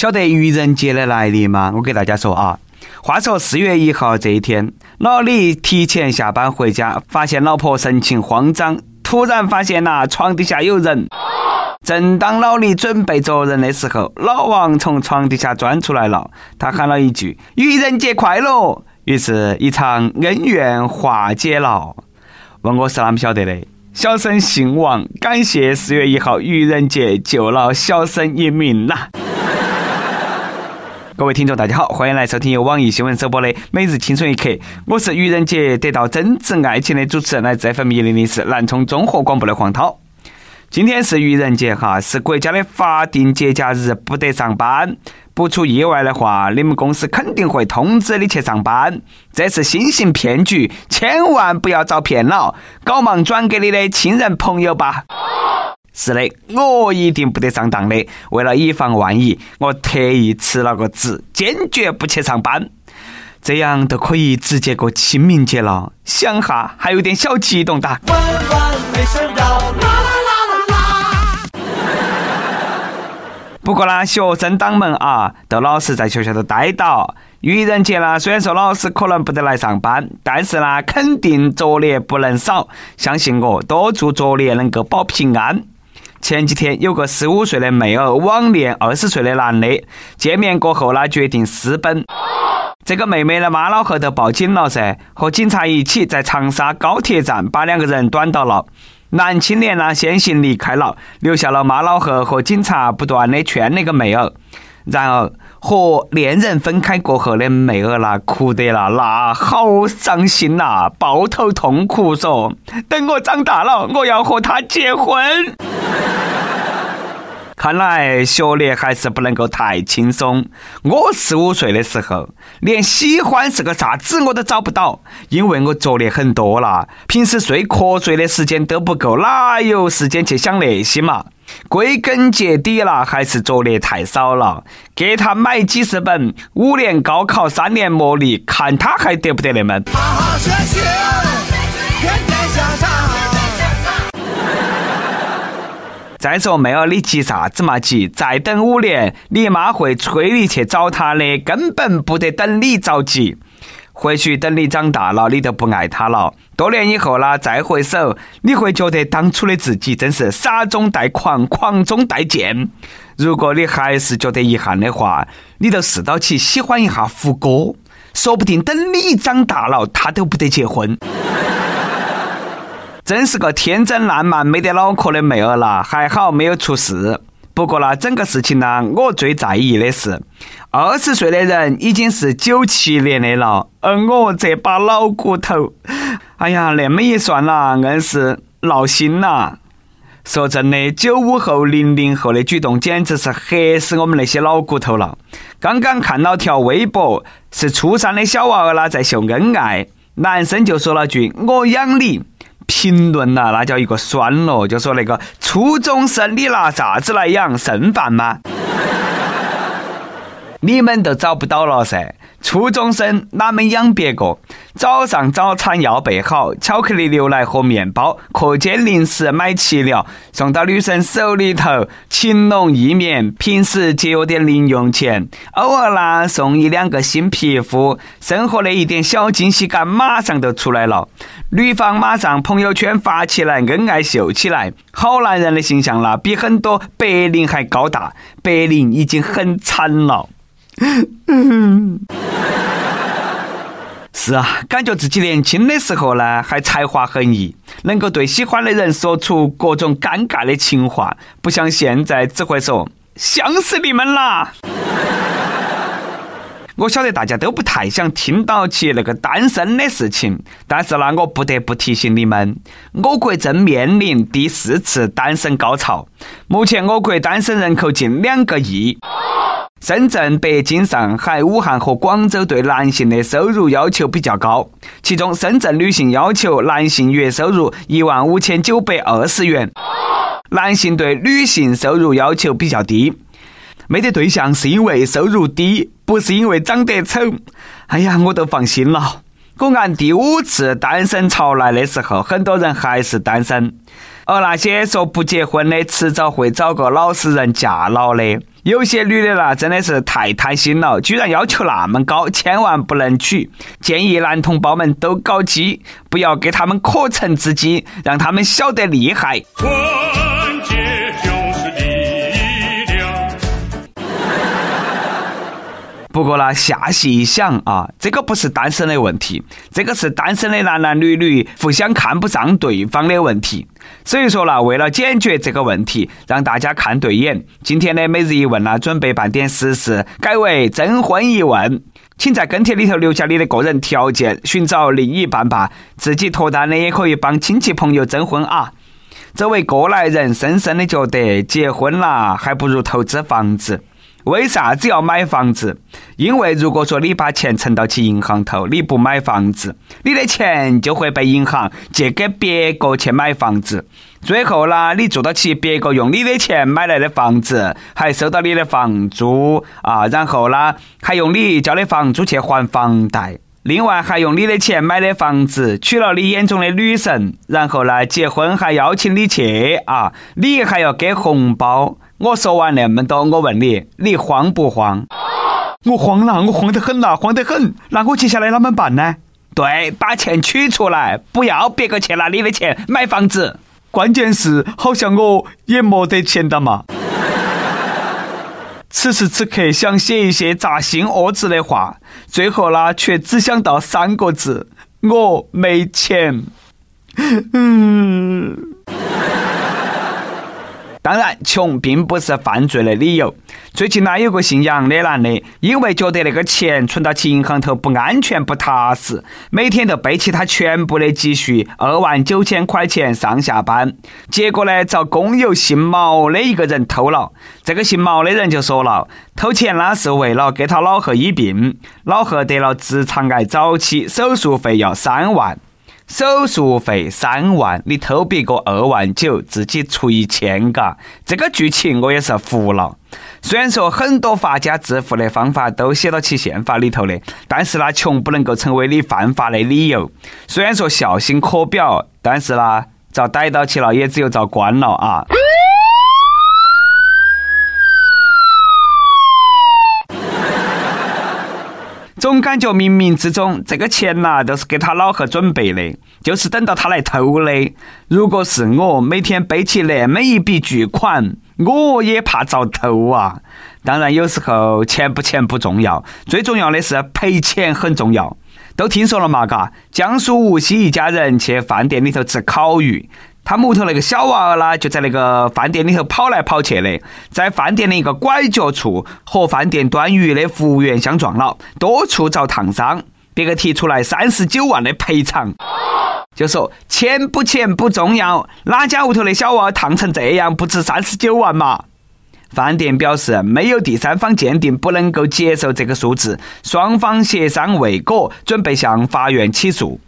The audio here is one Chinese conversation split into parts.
晓得愚人节的来历吗？我给大家说啊。话说四月一号这一天，老李提前下班回家，发现老婆神情慌张，突然发现呐床底下有人。正当老李准备捉人的时候，老王从床底下钻出来了，他喊了一句：“愚人节快乐！”于是，一场恩怨化解了。问我是啷么晓得的？小生姓王，感谢四月一号愚人节救了小生一命呐！各位听众，大家好，欢迎来收听由网易新闻首播的《每日青春一刻》，我是愚人节得到真挚爱情的主持人，来自 FM 一零零四南充综合广播的黄涛。今天是愚人节哈，是国家的法定节假日，不得上班。不出意外的话，你们公司肯定会通知你去上班。这是新型骗局，千万不要遭骗了，搞忙转给你的亲人朋友吧。是的，我一定不得上当的。为了以防万一，我特意辞了个职，坚决不去上班。这样都可以直接过清明节了，想哈还有点小激动哒。不过呢，学生党们啊，都老实在学校头待到。愚人节呢，虽然说老师可能不得来上班，但是呢，肯定作业不能少。相信我，多做作业能够保平安。前几天有个十五岁的妹儿网恋二十岁的男的，见面过后呢，决定私奔。这个妹妹的妈老汉都报警了噻，和警察一起在长沙高铁站把两个人端到了。男青年呢先行离开了，留下了妈老汉和警察不断的劝那个妹儿。然而和恋人分开过后的妹儿啦，哭得啦，那好伤心呐，抱头痛哭说：“等我长大了，我要和他结婚。”看来学历还是不能够太轻松。我十五岁的时候，连喜欢是个啥子我都找不到，因为我作业很多了，平时睡瞌睡的时间都不够，哪有时间去想那些嘛？归根结底啦，还是作业太少了。给他买几十本五年高考、三年模拟，看他还得不得那么。好好学习，天天向上。再说妹儿，你急啥子嘛急？再等五年，你妈会催你去找他的，根本不得等你着急。或许等你长大了，你都不爱他了。多年以后呢，再回首，你会觉得当初的自己真是傻中带狂，狂中带贱。如果你还是觉得遗憾的话，你就试到起喜欢一下胡歌，说不定等你长大了，他都不得结婚。真是个天真烂漫、没得脑壳的妹儿啦，还好没有出事。不过呢，整个事情呢，我最在意的是，二十岁的人已经是九七年的了，而我这把老骨头，哎呀，那么一算啦，硬是闹心呐。说真的，九五后、零零后的举动简直是吓死我们那些老骨头了。刚刚看到条微博，是初三的小娃儿啦在秀恩爱，男生就说了句“我养你”。评论呐，那叫一个酸咯，就说那个初中生，你拿啥子来养剩饭吗？你们都找不到了噻。初中生哪们养别个？早上早餐要备好，巧克力牛奶和面包，课间零食买齐了，送到女生手里头，情浓意绵。平时节约点零用钱，偶尔啦送一两个新皮肤，生活的一点小惊喜感马上就出来了。女方马上朋友圈发起来，恩爱秀起来，好男人的形象啦，比很多白领还高大。白领已经很惨了。是啊，感觉自己年轻的时候呢，还才华横溢，能够对喜欢的人说出各种尴尬的情话，不像现在只会说“想死你们啦”。我晓得大家都不太想听到起那个单身的事情，但是呢，我不得不提醒你们，我国正面临第四次单身高潮，目前我国单身人口近两个亿。深圳、北京、上海、武汉和广州对男性的收入要求比较高，其中深圳女性要求男性月收入一万五千九百二十元，男性对女性收入要求比较低。没得对象是因为收入低，不是因为长得丑。哎呀，我都放心了。果然，第五次单身潮来的时候，很多人还是单身。而那些说不结婚的，迟早会找个老实人嫁了的。有些女的啦，真的是太贪心了，居然要求那么高，千万不能娶。建议男同胞们都搞基，不要给他们可乘之机，让他们晓得厉害。不过呢，下细一想啊，这个不是单身的问题，这个是单身的男男女女互相看不上对方的问题。所以说呢，为了解决这个问题，让大家看对眼，今天的每日一问呢，准备办点实事，改为征婚一问。请在跟帖里头留下你的个人条件，寻找另一半吧。自己脱单的也可以帮亲戚朋友征婚啊。这位过来人深深的觉得，结婚了还不如投资房子。为啥子要买房子？因为如果说你把钱存到起银行头，你不买房子，你的钱就会被银行借给别个去买房子。最后呢，你住到起别个用你的钱买来的房子，还收到你的房租啊，然后呢，还用你交的房租去还房贷，另外还用你的钱买的房子娶了你眼中的女神，然后呢，结婚还邀请你去啊，你还要给红包。我说完那么多，我问你，你慌不慌？我慌了，我慌得很呐，慌得很。那我接下来啷么办呢？对，把钱取出来，不要别个去拿你的钱买房子。关键是，好像我也没得钱的嘛。此时此刻，想写一些扎心窝子的话，最后呢，却只想到三个字：我没钱。嗯。当然，穷并不是犯罪的理由。最近呢，有个姓杨的男的，因为觉得那个钱存到起银行头不安全、不踏实，每天都背起他全部的积蓄二万九千块钱上下班。结果呢，遭工友姓毛的一个人偷了。这个姓毛的人就说了，偷钱呢是为了给他老贺医病，老贺得了直肠癌早期，手术费要三万。手术费三万，你偷别个二万九，自己出一千，嘎，这个剧情我也是服了。虽然说很多发家致富的方法都写到其宪法里头的，但是呢，穷不能够成为你犯法的理由。虽然说孝心可表，但是呢，遭逮到起了，也只有遭关了啊。总感觉冥冥之中，这个钱呐都是给他老贺准备的，就是等到他来偷的。如果是我每天背起那么一笔巨款，我也怕遭偷啊。当然，有时候钱不钱不重要，最重要的是赔钱很重要。都听说了嘛？嘎，江苏无锡一家人去饭店里头吃烤鱼。他屋头那个小娃儿呢，就在那个饭店里头跑来跑去的，在饭店的一个拐角处和饭店端鱼的服务员相撞了，多处遭烫伤，别个提出来三十九万的赔偿，就说钱不钱不重要，哪家屋头的小娃烫成这样，不值三十九万嘛？饭店表示没有第三方鉴定，不能够接受这个数字，双方协商未果，准备向法院起诉。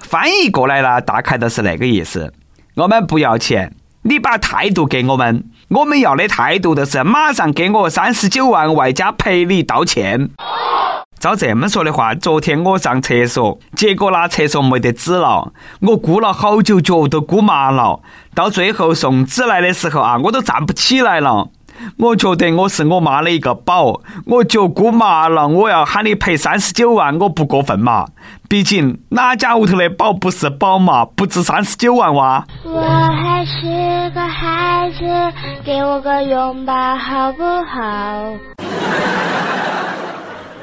翻译过来呢，大概都是那个意思。我们不要钱，你把态度给我们。我们要的态度就是马上给我三十九万，外加赔礼道歉。照这么说的话，昨天我上厕所，结果那厕所没得纸了，我咕了好久，脚都咕麻了。到最后送纸来的时候啊，我都站不起来了。我觉得我是我妈的一个宝，我脚咕麻了，我要喊你赔三十九万，我不过分嘛？毕竟哪家屋头的宝不是宝嘛，不值三十九万哇！我还是个孩子，给我个拥抱好不好？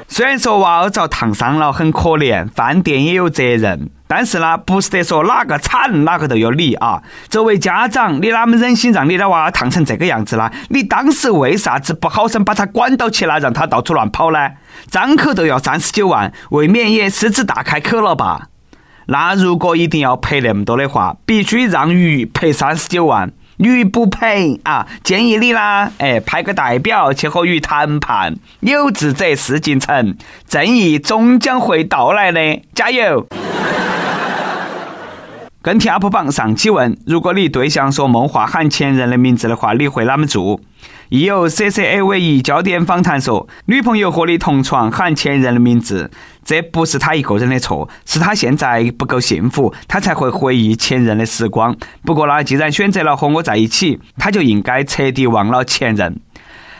虽然说娃儿遭烫伤了很可怜，饭店也有责任，但是呢，不是得说哪个惨哪个都有理啊。作为家长，你哪么忍心让你的娃烫成这个样子呢？你当时为啥子不好生把他管到起来，让他到处乱跑呢？张口都要三十九万，未免也狮子大开口了吧？那如果一定要赔那么多的话，必须让鱼赔三十九万。鱼不赔啊！建议你啦，哎，派个代表去和鱼谈判。有志者事竟成，正义终将会到来的，加油！跟帖 UP 榜上期问：如果你对象说梦话喊前任的名字的话，你会啷么做？亦有 C C A V E 焦点访谈说，女朋友和你同床喊前任的名字，这不是他一个人的错，是他现在不够幸福，他才会回忆前任的时光。不过呢，既然选择了和我在一起，他就应该彻底忘了前任。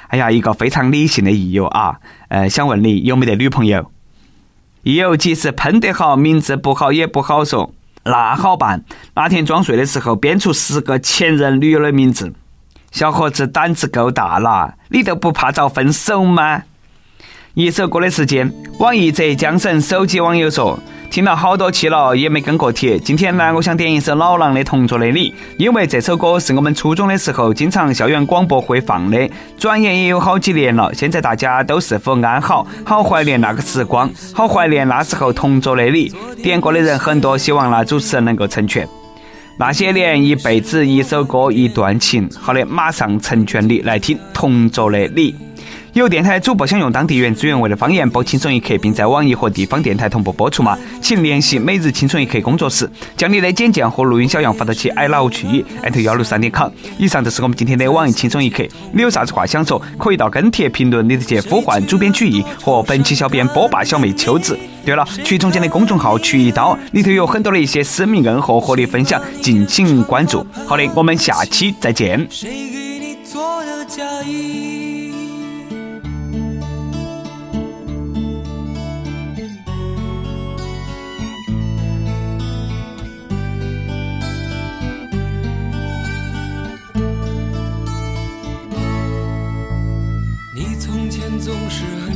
哎呀，一个非常理性的益友啊，呃，想问你有没得女朋友？益友即使喷得好，名字不好也不好说，那好办？那天装睡的时候编出十个前任女友的名字。小伙子胆子够大了，你都不怕遭分手吗？一首歌的时间，网易浙江省手机网友说。听了好多期了，也没跟过帖。今天呢，我想点一首老狼的《同桌的你》，因为这首歌是我们初中的时候经常校园广播会放的。转眼也有好几年了，现在大家都是否安好？好怀念那个时光，好怀念那时候同桌的你。点歌的人很多，希望那主持人能够成全。那些年，一辈子，一首歌，一段情。好的，马上成全你，来听《同桌的你》。有电台主播想用当地原汁原味的方言播《轻松一刻》，并在网易和地方电台同步播出吗？请联系每日轻松一刻工作室，将你的简介和录音小样发到其 i love 曲艺艾特幺六三点 com。以上就是我们今天的网易轻松一刻。你有啥子话想说，可以到跟帖评论里头去呼唤主编曲艺和本期小编波霸小妹秋子。对了，曲总监的公众号曲一刀里头有很多的一些私密硬和和你分享，敬请关注。好的，我们下期再见。谁给你做的嫁衣？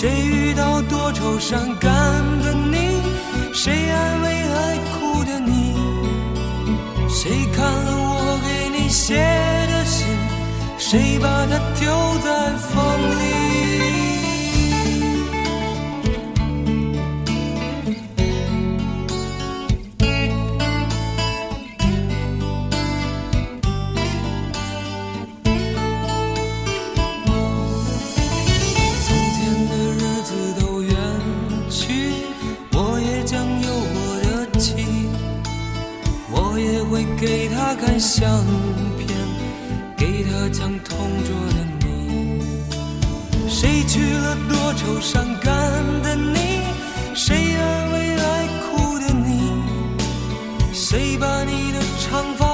谁遇到多愁善感的你？谁安慰爱哭的你？谁看了我给你写的信？谁把它丢在风里？失去了多愁善感的你，谁安慰爱哭的你？谁把你的长发？